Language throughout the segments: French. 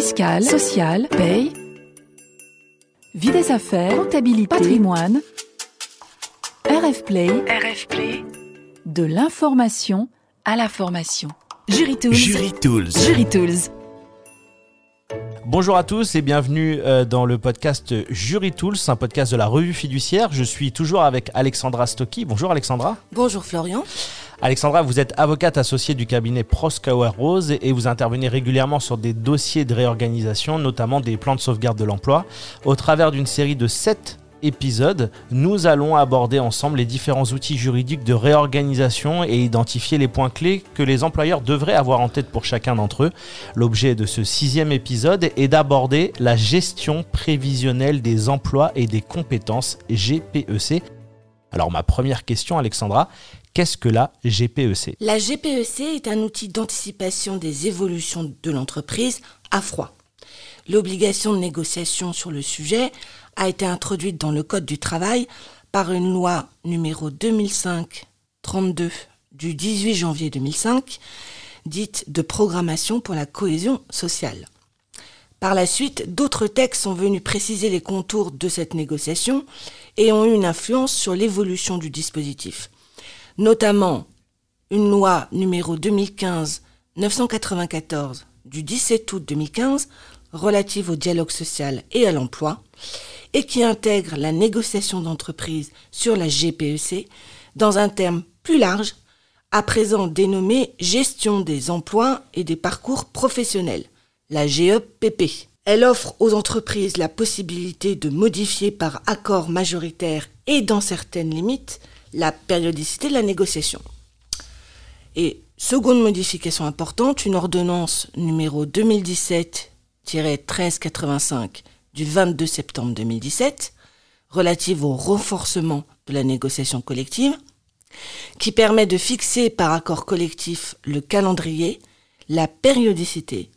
fiscale, sociale, paye, vie des affaires, comptabilité, patrimoine, RF Play, RF Play, de l'information à la formation. Jury Tools. Jury Tools. Jury Tools. Bonjour à tous et bienvenue euh, dans le podcast Jury Tools, un podcast de la revue fiduciaire. Je suis toujours avec Alexandra Stocky. Bonjour Alexandra. Bonjour Florian. Alexandra, vous êtes avocate associée du cabinet Proskauer Rose et vous intervenez régulièrement sur des dossiers de réorganisation, notamment des plans de sauvegarde de l'emploi. Au travers d'une série de 7 épisodes, nous allons aborder ensemble les différents outils juridiques de réorganisation et identifier les points clés que les employeurs devraient avoir en tête pour chacun d'entre eux. L'objet de ce sixième épisode est d'aborder la gestion prévisionnelle des emplois et des compétences GPEC. Alors ma première question Alexandra, qu'est-ce que la GPEC La GPEC est un outil d'anticipation des évolutions de l'entreprise à froid. L'obligation de négociation sur le sujet a été introduite dans le Code du travail par une loi numéro 2005-32 du 18 janvier 2005, dite de programmation pour la cohésion sociale. Par la suite, d'autres textes sont venus préciser les contours de cette négociation et ont eu une influence sur l'évolution du dispositif. Notamment une loi numéro 2015-994 du 17 août 2015 relative au dialogue social et à l'emploi et qui intègre la négociation d'entreprise sur la GPEC dans un terme plus large, à présent dénommé gestion des emplois et des parcours professionnels, la GEPP. Elle offre aux entreprises la possibilité de modifier par accord majoritaire et dans certaines limites la périodicité de la négociation. Et seconde modification importante, une ordonnance numéro 2017-1385 du 22 septembre 2017 relative au renforcement de la négociation collective qui permet de fixer par accord collectif le calendrier, la périodicité,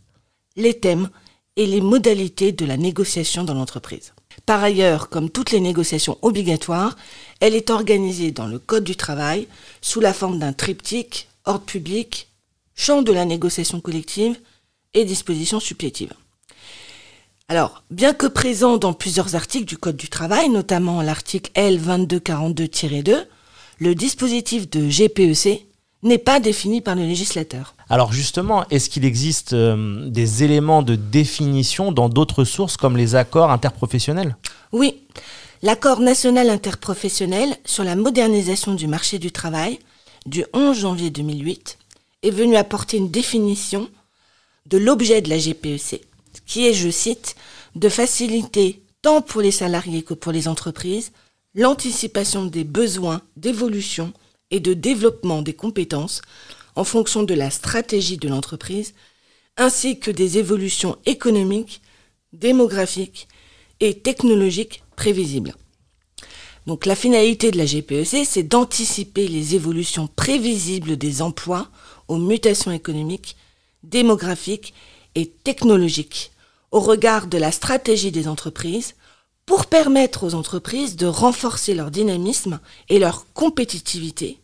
les thèmes et les modalités de la négociation dans l'entreprise. Par ailleurs, comme toutes les négociations obligatoires, elle est organisée dans le Code du travail sous la forme d'un triptyque, ordre public, champ de la négociation collective et dispositions supplétives. Alors, bien que présent dans plusieurs articles du Code du travail, notamment l'article L2242-2, le dispositif de GPEC n'est pas défini par le législateur. Alors justement, est-ce qu'il existe euh, des éléments de définition dans d'autres sources comme les accords interprofessionnels? Oui, l'accord national interprofessionnel sur la modernisation du marché du travail du 11 janvier 2008 est venu apporter une définition de l'objet de la GPEC, qui est, je cite, de faciliter tant pour les salariés que pour les entreprises l'anticipation des besoins d'évolution et de développement des compétences en fonction de la stratégie de l'entreprise, ainsi que des évolutions économiques, démographiques et technologiques prévisibles. Donc la finalité de la GPEC, c'est d'anticiper les évolutions prévisibles des emplois aux mutations économiques, démographiques et technologiques au regard de la stratégie des entreprises pour permettre aux entreprises de renforcer leur dynamisme et leur compétitivité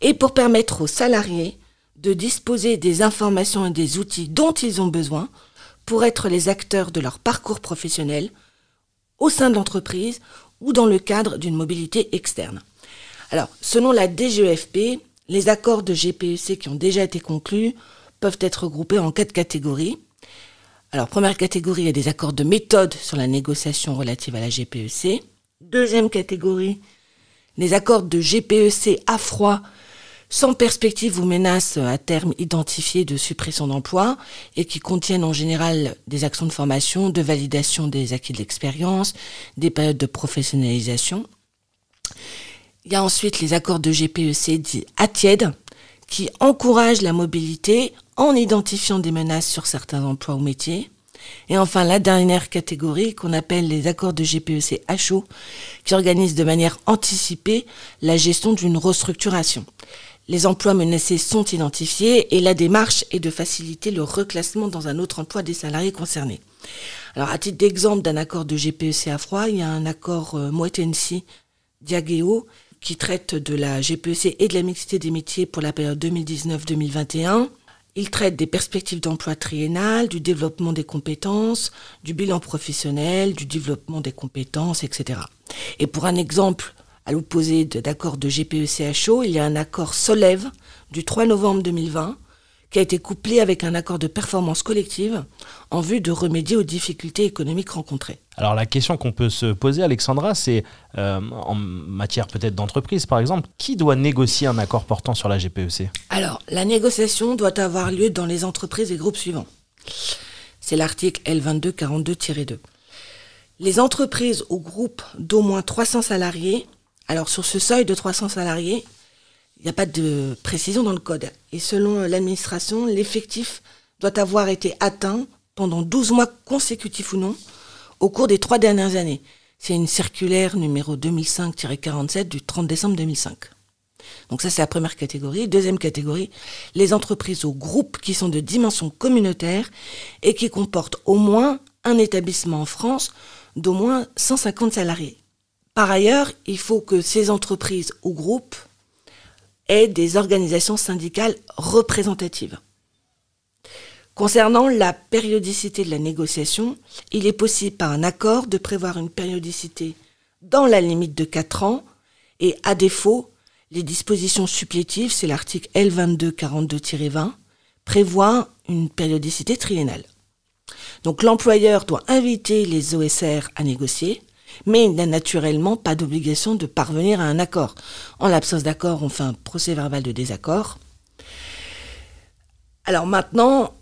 et pour permettre aux salariés de disposer des informations et des outils dont ils ont besoin pour être les acteurs de leur parcours professionnel au sein de l'entreprise ou dans le cadre d'une mobilité externe. Alors, selon la DGEFP, les accords de GPEC qui ont déjà été conclus peuvent être regroupés en quatre catégories. Alors, première catégorie, il y a des accords de méthode sur la négociation relative à la GPEC. Deuxième catégorie, les accords de GPEC à froid sans perspective ou menace à terme identifiée de suppression d'emploi et qui contiennent en général des actions de formation, de validation des acquis de l'expérience, des périodes de professionnalisation. Il y a ensuite les accords de GPEC dits à tiède qui encouragent la mobilité en identifiant des menaces sur certains emplois ou métiers. Et enfin, la dernière catégorie qu'on appelle les accords de GPEC chaud, qui organisent de manière anticipée la gestion d'une restructuration. Les emplois menacés sont identifiés et la démarche est de faciliter le reclassement dans un autre emploi des salariés concernés. Alors, à titre d'exemple d'un accord de GPEC à froid, il y a un accord euh, Moitensi Diageo qui traite de la GPEC et de la mixité des métiers pour la période 2019-2021. Il traite des perspectives d'emploi triennales, du développement des compétences, du bilan professionnel, du développement des compétences, etc. Et pour un exemple, à l'opposé d'accord de GPECHO, il y a un accord Solève du 3 novembre 2020 qui a été couplé avec un accord de performance collective en vue de remédier aux difficultés économiques rencontrées. Alors la question qu'on peut se poser, Alexandra, c'est euh, en matière peut-être d'entreprise par exemple, qui doit négocier un accord portant sur la GPEC Alors la négociation doit avoir lieu dans les entreprises et groupes suivants. C'est l'article L2242-2. Les entreprises ou groupes d'au moins 300 salariés, alors sur ce seuil de 300 salariés, il n'y a pas de précision dans le code. Et selon l'administration, l'effectif doit avoir été atteint pendant 12 mois consécutifs ou non au cours des trois dernières années. C'est une circulaire numéro 2005-47 du 30 décembre 2005. Donc ça, c'est la première catégorie. Deuxième catégorie, les entreprises ou groupes qui sont de dimension communautaire et qui comportent au moins un établissement en France d'au moins 150 salariés. Par ailleurs, il faut que ces entreprises ou groupes des organisations syndicales représentatives. Concernant la périodicité de la négociation, il est possible par un accord de prévoir une périodicité dans la limite de 4 ans et à défaut, les dispositions supplétives, c'est l'article L2242-20, prévoient une périodicité triennale. Donc l'employeur doit inviter les OSR à négocier, mais il n'a naturellement pas d'obligation de parvenir à un accord. En l'absence d'accord, on fait un procès verbal de désaccord. Alors maintenant,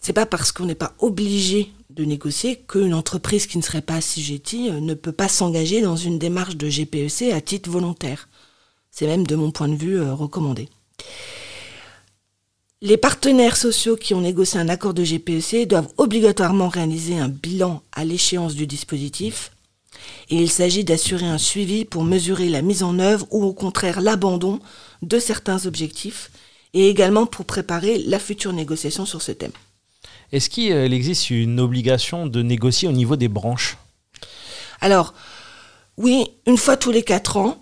c'est pas parce qu'on n'est pas obligé de négocier qu'une entreprise qui ne serait pas assujettie euh, ne peut pas s'engager dans une démarche de GPEC à titre volontaire. C'est même, de mon point de vue, euh, recommandé. Les partenaires sociaux qui ont négocié un accord de GPEC doivent obligatoirement réaliser un bilan à l'échéance du dispositif et il s'agit d'assurer un suivi pour mesurer la mise en œuvre ou au contraire l'abandon de certains objectifs et également pour préparer la future négociation sur ce thème. Est-ce qu'il euh, existe une obligation de négocier au niveau des branches? Alors, oui, une fois tous les quatre ans,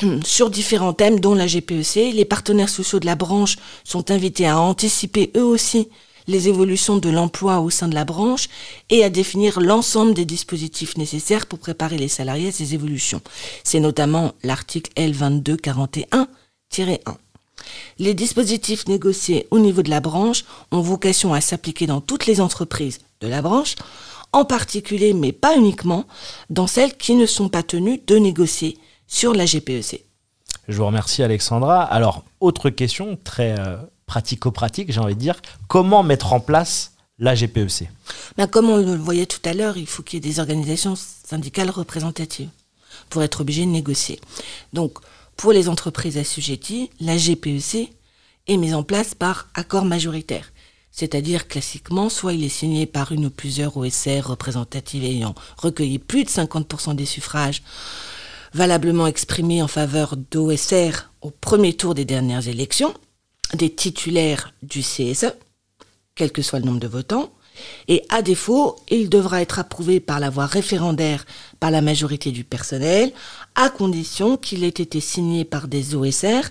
sur différents thèmes, dont la GPEC, les partenaires sociaux de la branche sont invités à anticiper eux aussi les évolutions de l'emploi au sein de la branche et à définir l'ensemble des dispositifs nécessaires pour préparer les salariés à ces évolutions. C'est notamment l'article L2241-1. Les dispositifs négociés au niveau de la branche ont vocation à s'appliquer dans toutes les entreprises de la branche, en particulier, mais pas uniquement, dans celles qui ne sont pas tenues de négocier sur la GPEC. Je vous remercie Alexandra. Alors, autre question très euh, pratico-pratique, j'ai envie de dire, comment mettre en place la GPEC ben, Comme on le voyait tout à l'heure, il faut qu'il y ait des organisations syndicales représentatives pour être obligé de négocier. Donc, pour les entreprises assujetties, la GPEC est mise en place par accord majoritaire. C'est-à-dire, classiquement, soit il est signé par une ou plusieurs OSR représentatives ayant recueilli plus de 50% des suffrages valablement exprimés en faveur d'OSR au premier tour des dernières élections, des titulaires du CSE, quel que soit le nombre de votants, et à défaut, il devra être approuvé par la voie référendaire par la majorité du personnel, à condition qu'il ait été signé par des OSR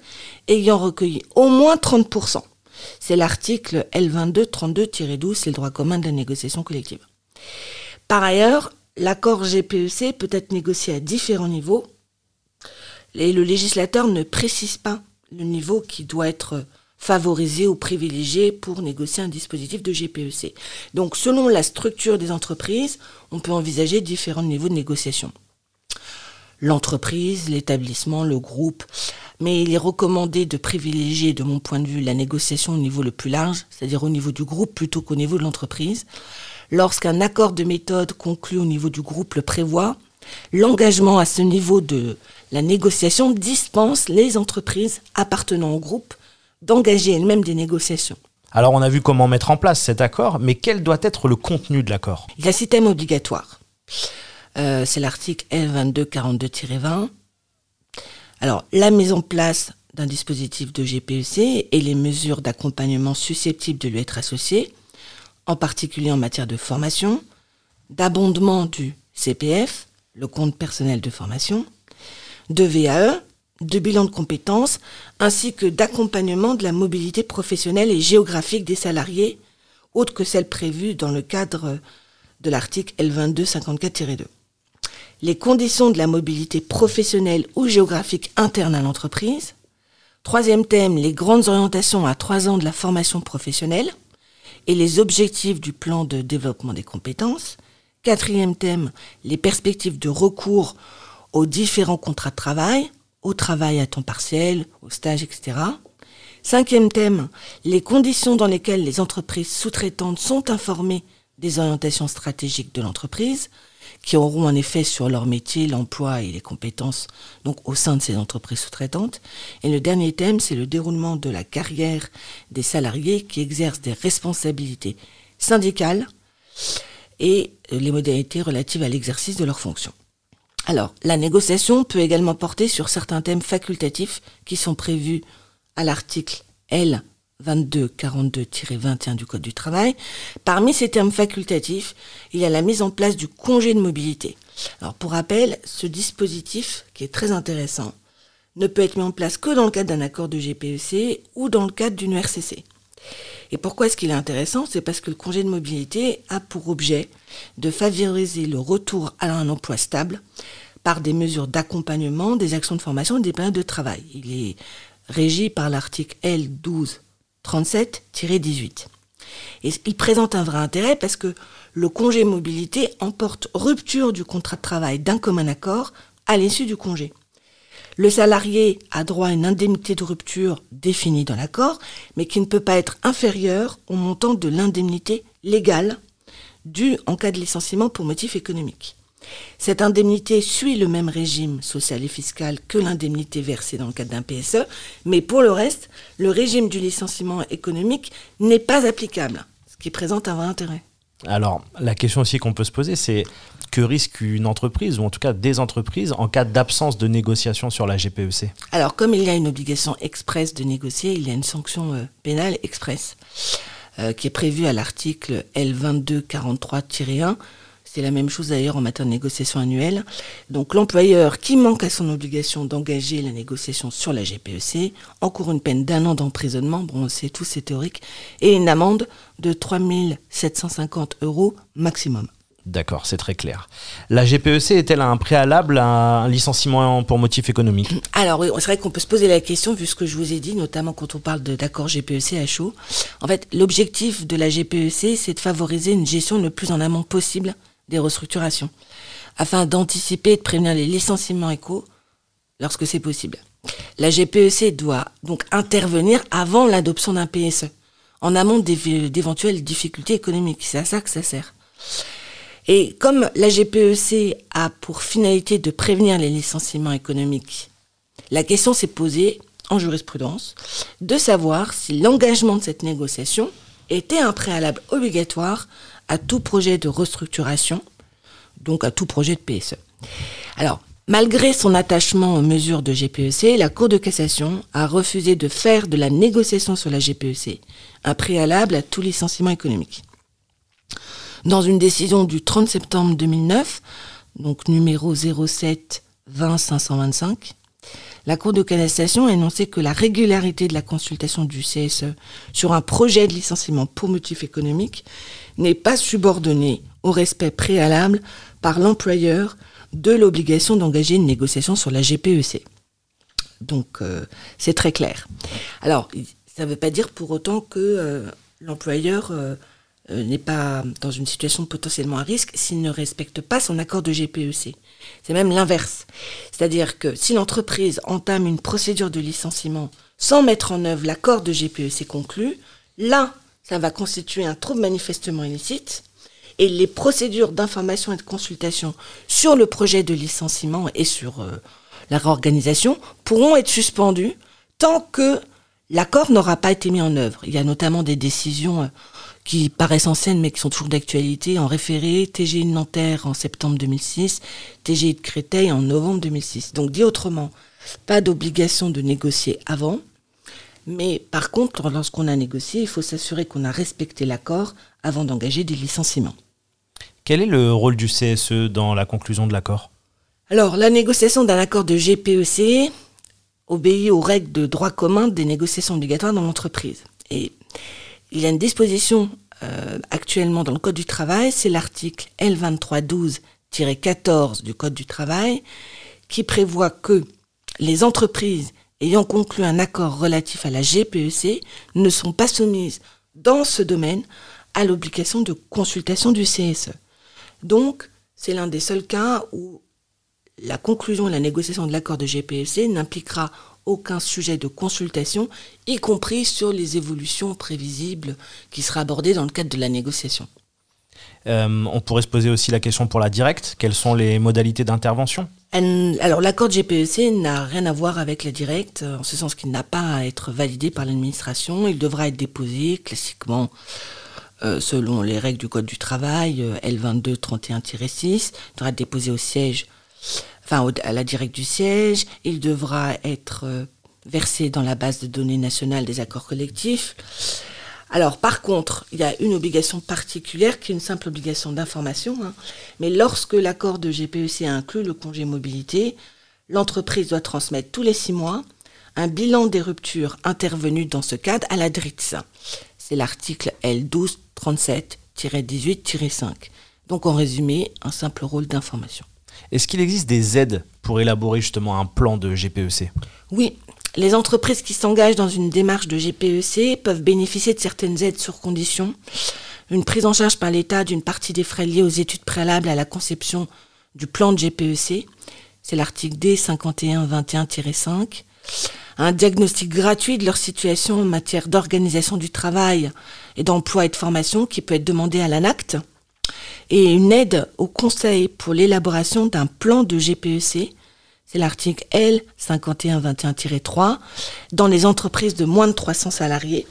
ayant recueilli au moins 30%. C'est l'article L2232-12, c'est le droit commun de la négociation collective. Par ailleurs, l'accord GPEC peut être négocié à différents niveaux et le législateur ne précise pas le niveau qui doit être favoriser ou privilégier pour négocier un dispositif de GPEC. Donc selon la structure des entreprises, on peut envisager différents niveaux de négociation. L'entreprise, l'établissement, le groupe, mais il est recommandé de privilégier, de mon point de vue, la négociation au niveau le plus large, c'est-à-dire au niveau du groupe plutôt qu'au niveau de l'entreprise. Lorsqu'un accord de méthode conclu au niveau du groupe le prévoit, l'engagement à ce niveau de la négociation dispense les entreprises appartenant au groupe d'engager elle-même des négociations. Alors on a vu comment mettre en place cet accord, mais quel doit être le contenu de l'accord? Il y a obligatoire. Euh, c'est l'article L2242-20. Alors la mise en place d'un dispositif de GPEC et les mesures d'accompagnement susceptibles de lui être associées, en particulier en matière de formation, d'abondement du CPF, le compte personnel de formation, de VAE, de bilan de compétences, ainsi que d'accompagnement de la mobilité professionnelle et géographique des salariés, autre que celle prévue dans le cadre de l'article L2254-2. Les conditions de la mobilité professionnelle ou géographique interne à l'entreprise. Troisième thème, les grandes orientations à trois ans de la formation professionnelle et les objectifs du plan de développement des compétences. Quatrième thème, les perspectives de recours aux différents contrats de travail, au travail à temps partiel, au stage, etc. Cinquième thème, les conditions dans lesquelles les entreprises sous-traitantes sont informées des orientations stratégiques de l'entreprise, qui auront un effet sur leur métier, l'emploi et les compétences donc au sein de ces entreprises sous-traitantes. Et le dernier thème, c'est le déroulement de la carrière des salariés qui exercent des responsabilités syndicales et les modalités relatives à l'exercice de leurs fonctions. Alors, la négociation peut également porter sur certains thèmes facultatifs qui sont prévus à l'article L 2242-21 du Code du travail. Parmi ces termes facultatifs, il y a la mise en place du congé de mobilité. Alors pour rappel, ce dispositif, qui est très intéressant, ne peut être mis en place que dans le cadre d'un accord de GPEC ou dans le cadre d'une RCC. Et pourquoi est-ce qu'il est intéressant? C'est parce que le congé de mobilité a pour objet de favoriser le retour à un emploi stable par des mesures d'accompagnement, des actions de formation et des périodes de travail. Il est régi par l'article L12 37-18. Et il présente un vrai intérêt parce que le congé mobilité emporte rupture du contrat de travail d'un commun accord à l'issue du congé. Le salarié a droit à une indemnité de rupture définie dans l'accord, mais qui ne peut pas être inférieure au montant de l'indemnité légale due en cas de licenciement pour motif économique. Cette indemnité suit le même régime social et fiscal que l'indemnité versée dans le cadre d'un PSE, mais pour le reste, le régime du licenciement économique n'est pas applicable, ce qui présente un vrai intérêt. Alors, la question aussi qu'on peut se poser, c'est que risque une entreprise, ou en tout cas des entreprises, en cas d'absence de négociation sur la GPEC Alors, comme il y a une obligation expresse de négocier, il y a une sanction euh, pénale expresse euh, qui est prévue à l'article L2243-1 c'est la même chose d'ailleurs en matière de négociation annuelle. Donc l'employeur qui manque à son obligation d'engager la négociation sur la GPEC encourt une peine d'un an d'emprisonnement, bon c'est tout c'est théorique, et une amende de 3 750 euros maximum. D'accord, c'est très clair. La GPEC est-elle un préalable à un licenciement pour motif économique? Alors oui, c'est vrai qu'on peut se poser la question vu ce que je vous ai dit, notamment quand on parle d'accord GPEC à chaud. En fait, l'objectif de la GPEC, c'est de favoriser une gestion le plus en amont possible des restructurations, afin d'anticiper et de prévenir les licenciements éco lorsque c'est possible. La GPEC doit donc intervenir avant l'adoption d'un PSE, en amont d'éventuelles difficultés économiques. C'est à ça que ça sert. Et comme la GPEC a pour finalité de prévenir les licenciements économiques, la question s'est posée en jurisprudence de savoir si l'engagement de cette négociation était un préalable obligatoire à tout projet de restructuration, donc à tout projet de PSE. Alors, malgré son attachement aux mesures de GPEC, la Cour de cassation a refusé de faire de la négociation sur la GPEC un préalable à tout licenciement économique. Dans une décision du 30 septembre 2009, donc numéro 07 20 525, la Cour de cassation a énoncé que la régularité de la consultation du CSE sur un projet de licenciement pour motif économique n'est pas subordonnée au respect préalable par l'employeur de l'obligation d'engager une négociation sur la GPEC. Donc euh, c'est très clair. Alors, ça ne veut pas dire pour autant que euh, l'employeur euh, n'est pas dans une situation potentiellement à risque s'il ne respecte pas son accord de GPEC. C'est même l'inverse. C'est-à-dire que si l'entreprise entame une procédure de licenciement sans mettre en œuvre l'accord de GPEC conclu, là, ça va constituer un trouble manifestement illicite et les procédures d'information et de consultation sur le projet de licenciement et sur euh, la réorganisation pourront être suspendues tant que l'accord n'aura pas été mis en œuvre. Il y a notamment des décisions euh, qui paraissent anciennes mais qui sont toujours d'actualité, en référé TGI de Nanterre en septembre 2006, TGI de Créteil en novembre 2006. Donc dit autrement, pas d'obligation de négocier avant, mais par contre, lorsqu'on a négocié, il faut s'assurer qu'on a respecté l'accord avant d'engager des licenciements. Quel est le rôle du CSE dans la conclusion de l'accord? Alors, la négociation d'un accord de GPEC obéit aux règles de droit commun des négociations obligatoires dans l'entreprise. Et il y a une disposition euh, actuellement dans le Code du travail, c'est l'article L2312-14 du Code du travail, qui prévoit que les entreprises ayant conclu un accord relatif à la GPEC ne sont pas soumises dans ce domaine à l'obligation de consultation du CSE. Donc, c'est l'un des seuls cas où la conclusion et la négociation de l'accord de GPEC n'impliquera aucun sujet de consultation, y compris sur les évolutions prévisibles qui sera abordées dans le cadre de la négociation. Euh, on pourrait se poser aussi la question pour la directe. Quelles sont les modalités d'intervention? Alors l'accord de GPEC n'a rien à voir avec la directe, en ce sens qu'il n'a pas à être validé par l'administration. Il devra être déposé classiquement euh, selon les règles du Code du travail, L22 31-6, il devra être déposé au siège enfin à la directe du siège, il devra être euh, versé dans la base de données nationale des accords collectifs. Alors par contre, il y a une obligation particulière qui est une simple obligation d'information, hein. mais lorsque l'accord de GPEC inclut le congé mobilité, l'entreprise doit transmettre tous les six mois un bilan des ruptures intervenues dans ce cadre à la DRITS. C'est l'article L1237-18-5. Donc en résumé, un simple rôle d'information. Est-ce qu'il existe des aides pour élaborer justement un plan de GPEC Oui, les entreprises qui s'engagent dans une démarche de GPEC peuvent bénéficier de certaines aides sur condition. Une prise en charge par l'État d'une partie des frais liés aux études préalables à la conception du plan de GPEC. C'est l'article D5121-5. Un diagnostic gratuit de leur situation en matière d'organisation du travail et d'emploi et de formation qui peut être demandé à l'ANACT et une aide au conseil pour l'élaboration d'un plan de GPEC. C'est l'article L5121-3 dans les entreprises de moins de 300 salariés.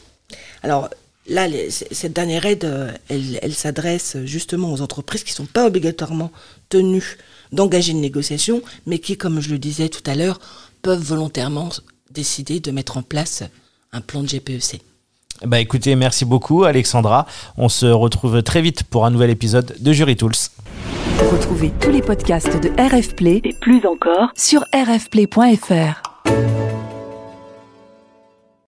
Alors là, cette dernière aide, euh, elle, elle s'adresse justement aux entreprises qui ne sont pas obligatoirement tenues d'engager une négociation, mais qui, comme je le disais tout à l'heure, peuvent volontairement décider de mettre en place un plan de GPEC. Bah écoutez, merci beaucoup Alexandra. On se retrouve très vite pour un nouvel épisode de Jury Tools. Retrouvez tous les podcasts de RF Play et plus encore sur rfplay.fr.